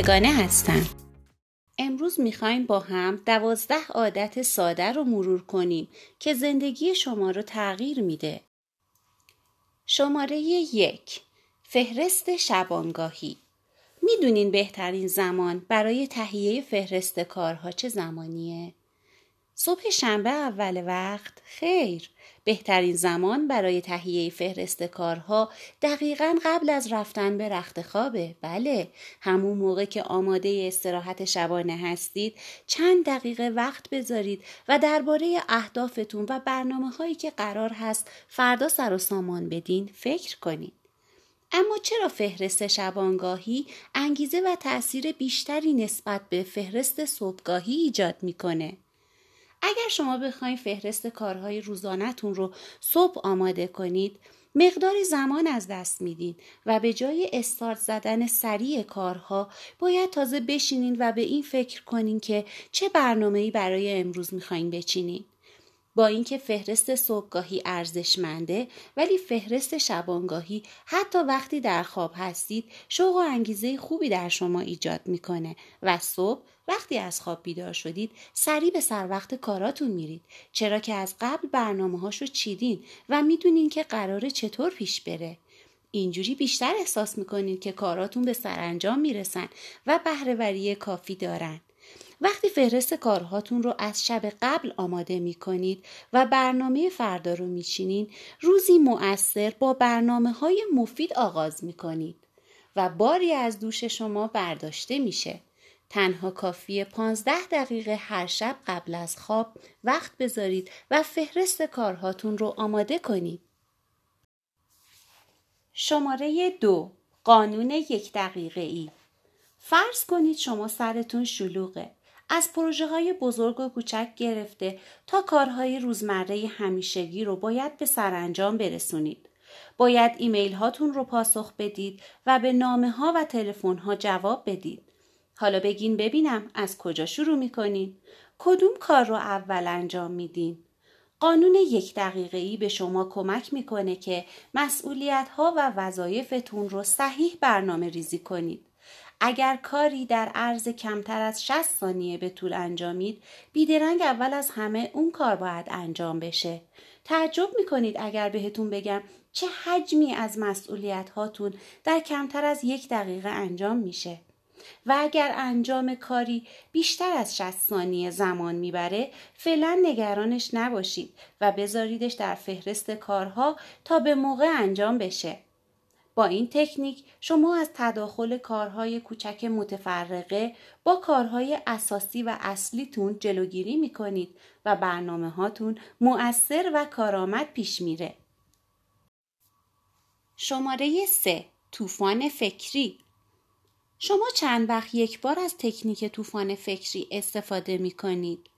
یگانه هستم. امروز می‌خوایم با هم دوازده عادت ساده رو مرور کنیم که زندگی شما رو تغییر میده. شماره یک فهرست شبانگاهی می‌دونین بهترین زمان برای تهیه فهرست کارها چه زمانیه؟ صبح شنبه اول وقت. خیر. بهترین زمان برای تهیه فهرست کارها دقیقا قبل از رفتن به رخت خوابه. بله. همون موقع که آماده استراحت شبانه هستید چند دقیقه وقت بذارید و درباره اهدافتون و برنامه هایی که قرار هست فردا سر و سامان بدین فکر کنید. اما چرا فهرست شبانگاهی انگیزه و تأثیر بیشتری نسبت به فهرست صبحگاهی ایجاد می‌کنه؟ اگر شما بخواید فهرست کارهای روزانهتون رو صبح آماده کنید مقداری زمان از دست میدین و به جای استارت زدن سریع کارها باید تازه بشینین و به این فکر کنین که چه برنامه‌ای برای امروز می‌خواین بچینین. با اینکه فهرست صبحگاهی ارزشمنده ولی فهرست شبانگاهی حتی وقتی در خواب هستید شوق و انگیزه خوبی در شما ایجاد می‌کنه و صبح وقتی از خواب بیدار شدید سریع به سر وقت کاراتون میرید. چرا که از قبل برنامه هاشو چیدین و می‌دونین که قراره چطور پیش بره. اینجوری بیشتر احساس می‌کنید که کاراتون به سرانجام می‌رسن و بهرهوری کافی دارن. وقتی فهرست کارهاتون رو از شب قبل آماده می کنید و برنامه فردا رو میچینین روزی مؤثر با برنامه های مفید آغاز می کنید و باری از دوش شما برداشته میشه. تنها کافی 15 دقیقه هر شب قبل از خواب وقت بذارید و فهرست کارهاتون رو آماده کنید. شماره دو قانون یک دقیقه ای فرض کنید شما سرتون شلوغه از پروژه های بزرگ و کوچک گرفته تا کارهای روزمره همیشگی رو باید به سرانجام برسونید. باید ایمیل هاتون رو پاسخ بدید و به نامه ها و تلفن ها جواب بدید. حالا بگین ببینم از کجا شروع می‌کنین؟ کدوم کار رو اول انجام میدین؟ قانون یک دقیقه ای به شما کمک می‌کنه که مسئولیت ها و وظایفتون رو صحیح برنامه ریزی کنید. اگر کاری در عرض کمتر از 60 ثانیه به طول انجامید بیدرنگ اول از همه اون کار باید انجام بشه. تعجب می‌کنید اگر بهتون بگم چه حجمی از مسئولیت هاتون در کمتر از یک دقیقه انجام میشه. و اگر انجام کاری بیشتر از 60 ثانیه زمان می‌بره فعلا نگرانش نباشید و بذاریدش در فهرست کارها تا به موقع انجام بشه. با این تکنیک شما از تداخل کارهای کوچک متفرقه با کارهای اساسی و اصلیتون جلوگیری می کنید و برنامه هاتون مؤثر و کارآمد پیش میره. شماره 3 طوفان فکری شما چند وقت یک بار از تکنیک طوفان فکری استفاده می کنید.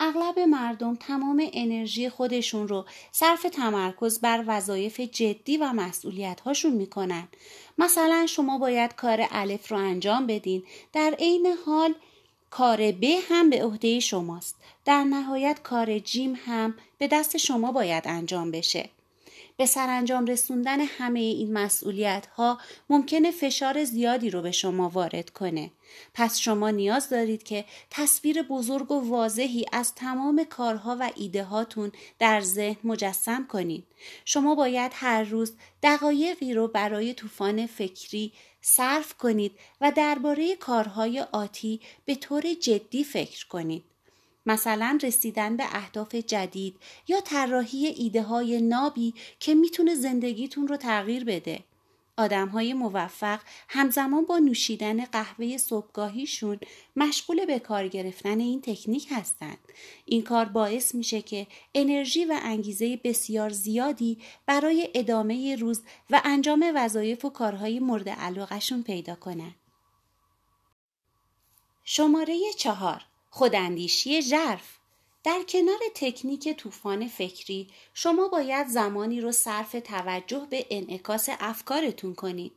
اغلب مردم تمام انرژی خودشون رو صرف تمرکز بر وظایف جدی و مسئولیت هاشون می‌کنن. مثلا شما باید کار الف رو انجام بدین در عین حال کار ب هم به عهده شماست. در نهایت کار جیم هم به دست شما باید انجام بشه. به سرانجام رسوندن همه این مسئولیت ها ممکنه فشار زیادی رو به شما وارد کنه. پس شما نیاز دارید که تصویر بزرگ و واضحی از تمام کارها و ایده هاتون در ذهن مجسم کنید. شما باید هر روز دقایقی رو برای طوفان فکری صرف کنید و درباره کارهای آتی به طور جدی فکر کنید. مثلا رسیدن به اهداف جدید یا طراحی ایده های نابی که می‌تونه زندگیتون رو تغییر بده. آدم های موفق همزمان با نوشیدن قهوه صبحگاهیشون مشغول به کار گرفتن این تکنیک هستند. این کار باعث میشه که انرژی و انگیزه بسیار زیادی برای ادامه روز و انجام وظایف و کارهای مورد علاقهشون پیدا کنند. شماره چهار خوداندیشی ژرف. در کنار تکنیک طوفان فکری شما باید زمانی رو صرف توجه به انعکاس افکارتون کنید.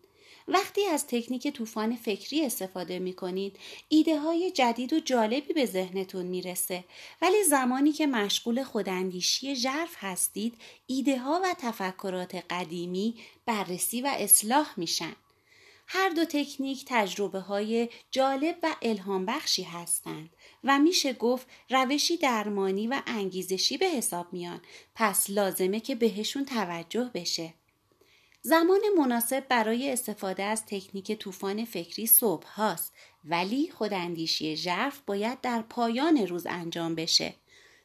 وقتی از تکنیک طوفان فکری استفاده می کنید ایده های جدید و جالبی به ذهنتون می‌رسه. ولی زمانی که مشغول خوداندیشی ژرف هستید ایده ها و تفکرات قدیمی بررسی و اصلاح میشن. هر دو تکنیک تجربه های جالب و الهام بخشی هستند و میشه گفت روشی درمانی و انگیزشی به حساب میان پس لازمه که بهشون توجه بشه. زمان مناسب برای استفاده از تکنیک طوفان فکری صبح هاست ولی خوداندیشی ژرف باید در پایان روز انجام بشه.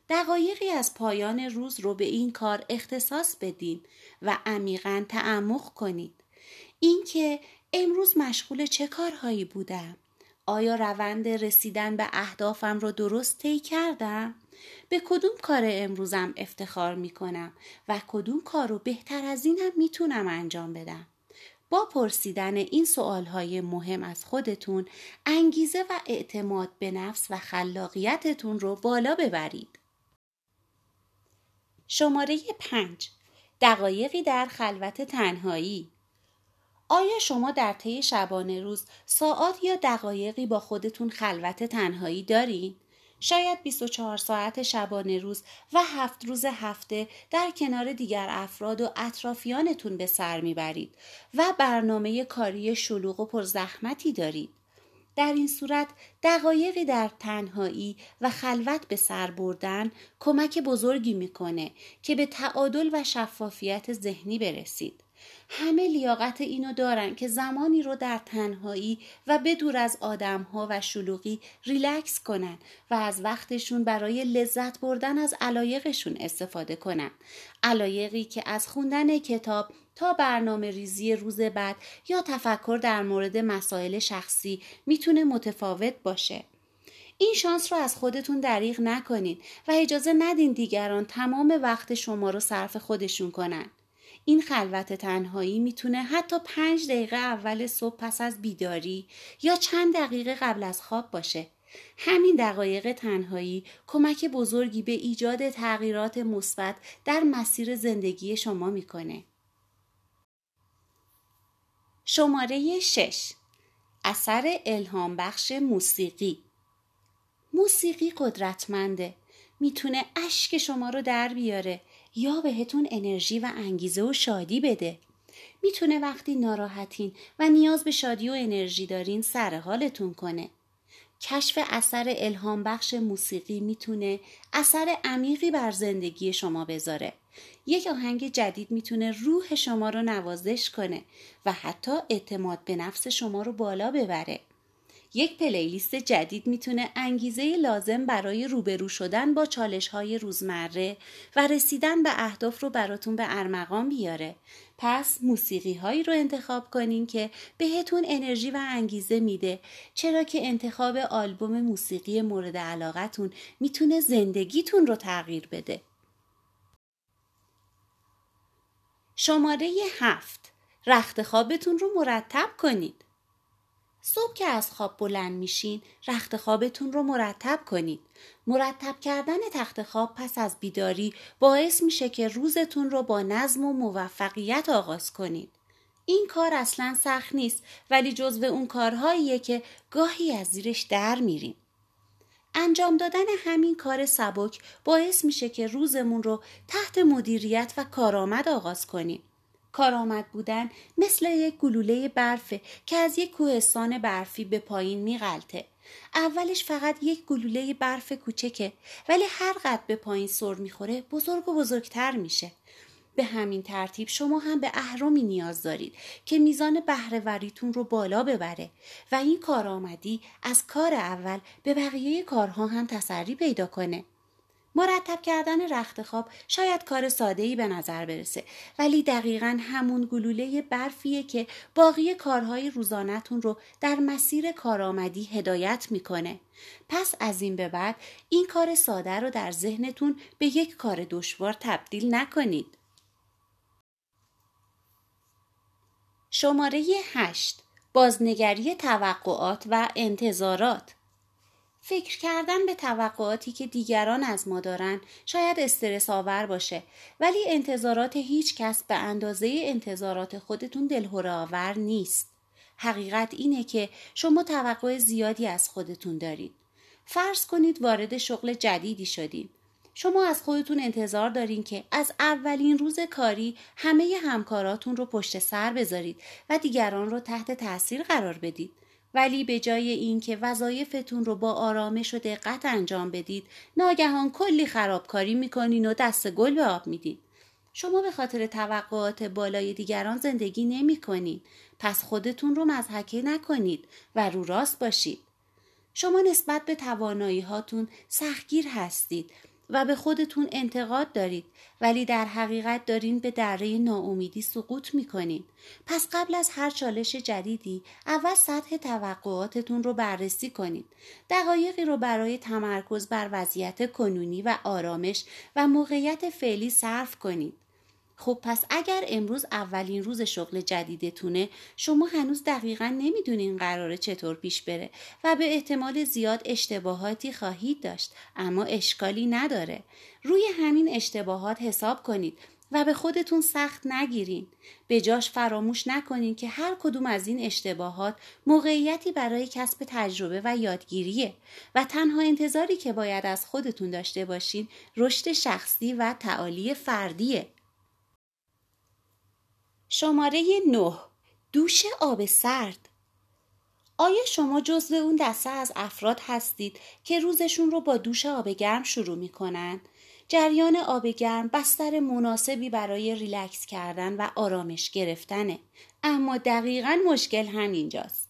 دقایقی از پایان روز رو به این کار اختصاص بدین و عمیقا تعمق کنید. اینکه امروز مشغول چه کارهایی بودم؟ آیا روند رسیدن به اهدافم رو درست طی کردم؟ به کدوم کار امروزم افتخار می کنم و کدوم کار رو بهتر از اینم می‌تونم انجام بدم؟ با پرسیدن این سوالهای مهم از خودتون انگیزه و اعتماد به نفس و خلاقیتتون رو بالا ببرید. شماره پنج دقایقی در خلوت تنهایی آیا شما در طی شبانه روز ساعات یا دقایقی با خودتون خلوت تنهایی دارین؟ شاید 24 ساعت شبانه روز و هفت روز هفته در کنار دیگر افراد و اطرافیانتون به سر می‌برید و برنامه کاری شلوغ و پرزحمتی دارید. در این صورت دقایقی در تنهایی و خلوت به سر بردن کمک بزرگی می‌کنه که به تعادل و شفافیت ذهنی برسید. همه لیاقت اینو دارن که زمانی رو در تنهایی و بدور از آدمها و شلوغی ریلکس کنن و از وقتشون برای لذت بردن از علایقشون استفاده کنن. علایقی که از خوندن کتاب تا برنامه ریزی روز بعد یا تفکر در مورد مسائل شخصی می‌تونه متفاوت باشه. این شانس رو از خودتون دریغ نکنین و اجازه ندین دیگران تمام وقت شما رو صرف خودشون کنن. این خلوت تنهایی می‌تونه حتی پنج دقیقه اول صبح پس از بیداری یا چند دقیقه قبل از خواب باشه. همین دقایق تنهایی کمک بزرگی به ایجاد تغییرات مثبت در مسیر زندگی شما می‌کنه. شماره 6 اثر الهام بخش موسیقی موسیقی قدرتمنده می‌تونه اشک شما رو در بیاره یا بهتون انرژی و انگیزه و شادی بده. می‌تونه وقتی ناراحتین و نیاز به شادی و انرژی دارین سر حالتون کنه. کشف اثر الهام بخش موسیقی می‌تونه اثر عمیقی بر زندگی شما بذاره. یک آهنگ جدید می‌تونه روح شما رو نوازش کنه و حتی اعتماد به نفس شما رو بالا ببره. یک پلیلیست جدید می‌تونه انگیزه لازم برای روبرو شدن با چالش های روزمره و رسیدن به اهداف رو براتون به ارمغان بیاره. پس موسیقی هایی رو انتخاب کنین که بهتون انرژی و انگیزه میده چرا که انتخاب آلبوم موسیقی مورد علاقتون می‌تونه زندگیتون رو تغییر بده. شماره هفت رخت خوابتون رو مرتب کنید. صبح که از خواب بلند میشین رخت خوابتون رو مرتب کنید. مرتب کردن تخت خواب پس از بیداری باعث میشه که روزتون رو با نظم و موفقیت آغاز کنید. این کار اصلا سخت نیست ولی جزو اون کارهاییه که گاهی از زیرش در میریم. انجام دادن همین کار سبک باعث میشه که روزمون رو تحت مدیریت و کارآمد آغاز کنیم. کارآمد بودن مثل یک گلوله برفه که از یک کوهستان برفی به پایین میغلطه. اولش فقط یک گلوله برف کوچکه ولی هر قد به پایین سر می‌خوره بزرگ و بزرگتر میشه. به همین ترتیب شما هم به اهرامی نیاز دارید که میزان بهرهوریتون رو بالا ببره و این کارآمدی از کار اول به بقیه کارها هم تسری پیدا کنه. مرتب کردن رخت خواب شاید کار ساده ای به نظر برسه ولی دقیقا همون گلوله برفیه که باقی کارهای روزانتون رو در مسیر کارآمدی هدایت می‌کنه. پس از این به بعد این کار ساده رو در ذهنتون به یک کار دشوار تبدیل نکنید. شماره 8 بازنگری توقعات و انتظارات فکر کردن به توقعاتی که دیگران از ما دارن شاید استرس آور باشه ولی انتظارات هیچ کس به اندازه انتظارات خودتون دلهوره آور نیست. حقیقت اینه که شما توقع زیادی از خودتون دارید. فرض کنید وارد شغل جدیدی شدید. شما از خودتون انتظار دارین که از اولین روز کاری همه همکاراتون رو پشت سر بذارید و دیگران رو تحت تاثیر قرار بدید. ولی به جای اینکه وظایفتون رو با آرامش و دقت انجام بدید ناگهان کلی خرابکاری می‌کنین و دست گل به آب می‌دید شما به خاطر توقعات بالای دیگران زندگی نمی کنید. پس خودتون رو مزحکه نکنید و رو راست باشید. شما نسبت به توانایی هاتون سختگیر هستید و به خودتون انتقاد دارید ولی در حقیقت دارین به دره ناامیدی سقوط می‌کنین. پس قبل از هر چالش جدیدی اول سطح توقعاتتون رو بررسی کنید. دقایقی رو برای تمرکز بر وضعیت کنونی و آرامش و موقعیت فعلی صرف کنید. خب پس اگر امروز اولین روز شغل جدیدتونه شما هنوز دقیقا نمی‌دونین قراره چطور پیش بره و به احتمال زیاد اشتباهاتی خواهید داشت اما اشکالی نداره. روی همین اشتباهات حساب کنید و به خودتون سخت نگیرین. به جاش فراموش نکنین که هر کدوم از این اشتباهات موقعیتی برای کسب تجربه و یادگیریه و تنها انتظاری که باید از خودتون داشته باشین رشد شخصی و تعالی فردیه. شماره 9 دوش آب سرد. آیا شما جزو اون دسته از افراد هستید که روزشون رو با دوش آب گرم شروع می کنند؟ جریان آب گرم بستر مناسبی برای ریلکس کردن و آرامش گرفتنه. اما دقیقا مشکل همینجاست.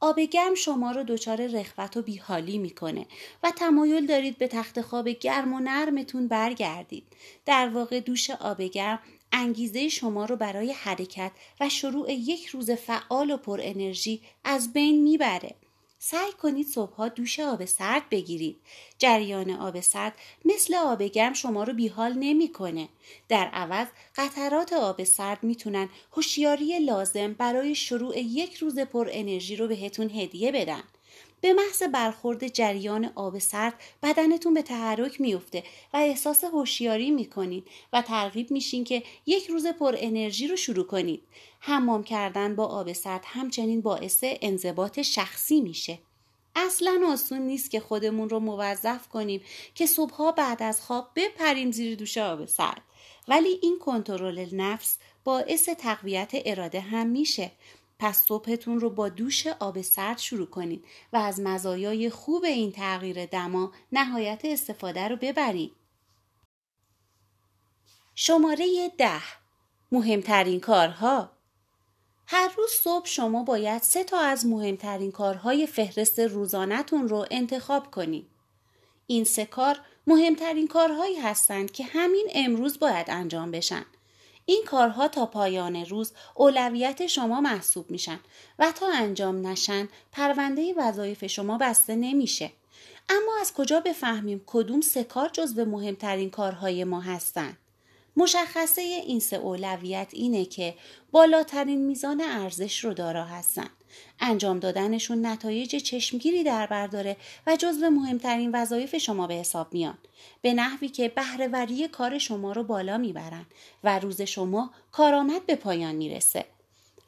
آب گرم شما رو دچار رخوت و بیحالی می‌کنه و تمایل دارید به تخت خواب گرم و نرمتون برگردید. در واقع دوش آب گرم انگیزه شما رو برای حرکت و شروع یک روز فعال و پر انرژی از بین می‌بره. سعی کنید صبحها دوش آب سرد بگیرید. جریان آب سرد مثل آب گرم شما رو بیحال نمی‌کنه. در عوض قطرات آب سرد می‌تونن هوشیاری لازم برای شروع یک روز پر انرژی رو بهتون هدیه بدن. به محض برخورد جریان آب سرد بدنتون به تحرک میفته و احساس هوشیاری می‌کنید و ترغیب میشین که یک روز پر انرژی رو شروع کنید. حمام کردن با آب سرد همچنین باعث انضباط شخصی میشه. اصلا آسون نیست که خودمون رو موظف کنیم که صبحها بعد از خواب بپریم زیر دوش آب سرد. ولی این کنترل نفس باعث تقویت اراده هم میشه پس صبحتون رو با دوش آب سرد شروع کنید و از مزایای خوب این تغییر دما نهایت استفاده رو ببرید. شماره ده مهمترین کارها هر روز صبح شما باید سه تا از مهمترین کارهای فهرست روزانهتون رو انتخاب کنید. این سه کار مهمترین کارهایی هستند که همین امروز باید انجام بشن. این کارها تا پایان روز اولویت شما محسوب میشن و تا انجام نشن پرونده وظایف شما بسته نمیشه. اما از کجا بفهمیم کدوم سه کار جزو مهمترین کارهای ما هستند؟ مشخصه این سه اولویت اینه که بالاترین میزان ارزش رو دارا هستن. انجام دادنشون نتایج چشمگیری در برداره و جزو مهمترین وظایف شما به حساب میان. به نحوی که بهرهوری کار شما رو بالا می‌برن و روز شما کارآمد به پایان می‌رسه.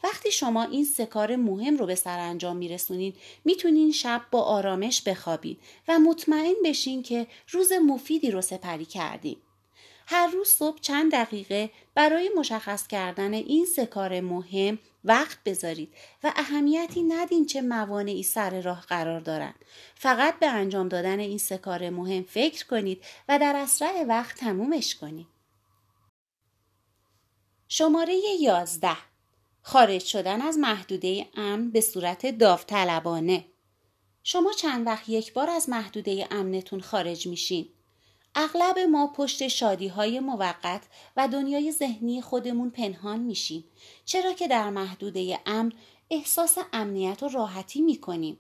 وقتی شما این سه کار مهم رو به سر انجام میرسونین می‌تونین شب با آرامش بخوابید و مطمئن بشین که روز مفیدی رو سپری کردین. هر روز صبح چند دقیقه برای مشخص کردن این سه کار مهم وقت بذارید و اهمیتی ندین چه موانعی سر راه قرار دارند. فقط به انجام دادن این سه کار مهم فکر کنید و در اسرع وقت تمومش کنید. شماره یازده خارج شدن از محدوده امن به صورت داوطلبانه شما چند وقت یک بار از محدوده امنتون خارج میشین اغلب ما پشت شادی های موقت و دنیای ذهنی خودمون پنهان میشیم. چرا که در محدوده امن احساس امنیت و راحتی می‌کنیم.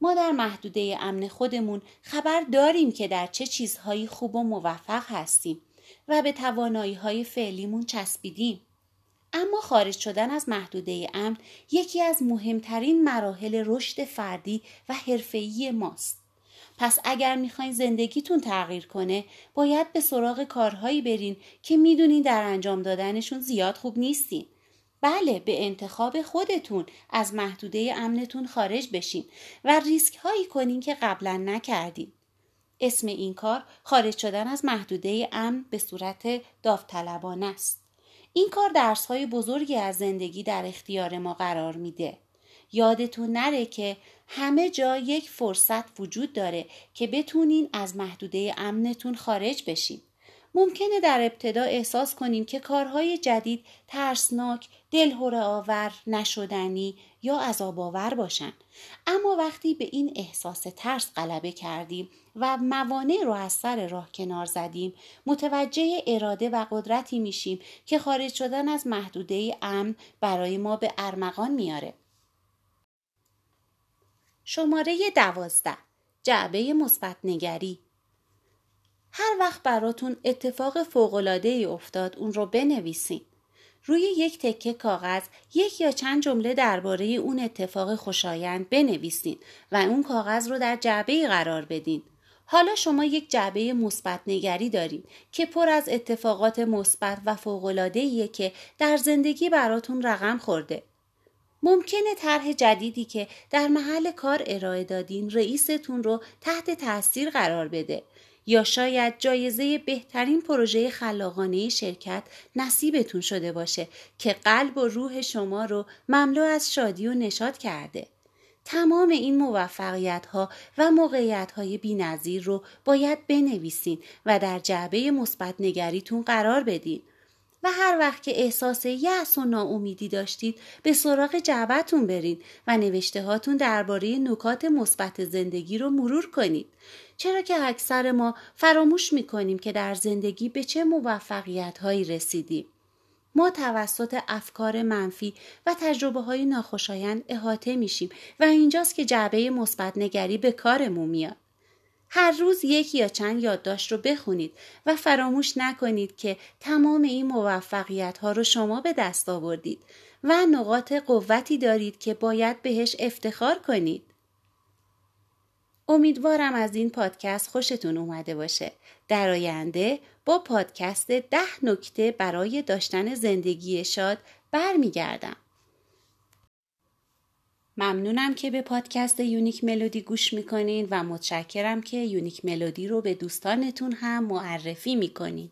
ما در محدوده امن خودمون خبر داریم که در چه چیزهایی خوب و موفق هستیم و به توانایی های فعلیمون چسبیدیم. اما خارج شدن از محدوده امن یکی از مهمترین مراحل رشد فردی و حرفه‌ای ماست. پس اگر می‌خواین زندگیتون تغییر کنه باید به سراغ کارهایی برین که می‌دونین در انجام دادنشون زیاد خوب نیستین. بله به انتخاب خودتون از محدوده امنتون خارج بشین و ریسک هایی کنین که قبلا نکردین. اسم این کار خارج شدن از محدوده امن به صورت داوطلبانه است. این کار درس های بزرگی از زندگی در اختیار ما قرار میده. یادتون نره که همه جا یک فرصت وجود داره که بتونین از محدوده امنتون خارج بشین. ممکنه در ابتدا احساس کنیم که کارهای جدید ترسناک، دلهوره آور، نشدنی یا عذاب آور باشن. اما وقتی به این احساس ترس غلبه کردیم و موانع رو از سر راه کنار زدیم متوجه اراده و قدرتی میشیم که خارج شدن از محدوده امن برای ما به ارمغان میاره. شماره دوازده جعبه مثبت نگری هر وقت براتون اتفاق فوقالعاده ای افتاد اون رو بنویسین. روی یک تکه کاغذ یک یا چند جمله درباره اون اتفاق خوشایند بنویسین و اون کاغذ رو در جعبه قرار بدین. حالا شما یک جعبه مثبت نگری داریم که پر از اتفاقات مثبت و فوق‌العاده‌ایه که در زندگی براتون رقم خورده. ممکنه طرح جدیدی که در محل کار ارائه دادین رئیستون رو تحت تاثیر قرار بده یا شاید جایزه بهترین پروژه خلاقانه شرکت نصیبتون شده باشه که قلب و روح شما رو مملو از شادی و نشاد کرده. تمام این موفقیت ها و موقعیت های رو باید بنویسین و در جعبه مثبت نگریتون قرار بدین. و هر وقت که احساس یأس و ناامیدی داشتید به سراغ جعبتون برید و نوشته هاتون درباره نکات مثبت زندگی رو مرور کنید. چرا که اکثر ما فراموش می‌کنیم که در زندگی به چه موفقیت هایی رسیدیم. ما توسط افکار منفی و تجربه های ناخوشایند احاطه میشیم و اینجاست که جعبه مثبت نگری به کارمون میاد. هر روز یک یا چند یادداشت رو بخونید و فراموش نکنید که تمام این موفقیت ها رو شما به دست آوردید و نقاط قوتی دارید که باید بهش افتخار کنید. امیدوارم از این پادکست خوشتون اومده باشه. در آینده با پادکست ده نکته برای داشتن زندگی شاد برمیگردم. ممنونم که به پادکست یونیک ملودی گوش می‌کنین و متشکرم که یونیک ملودی رو به دوستانتون هم معرفی می‌کنین.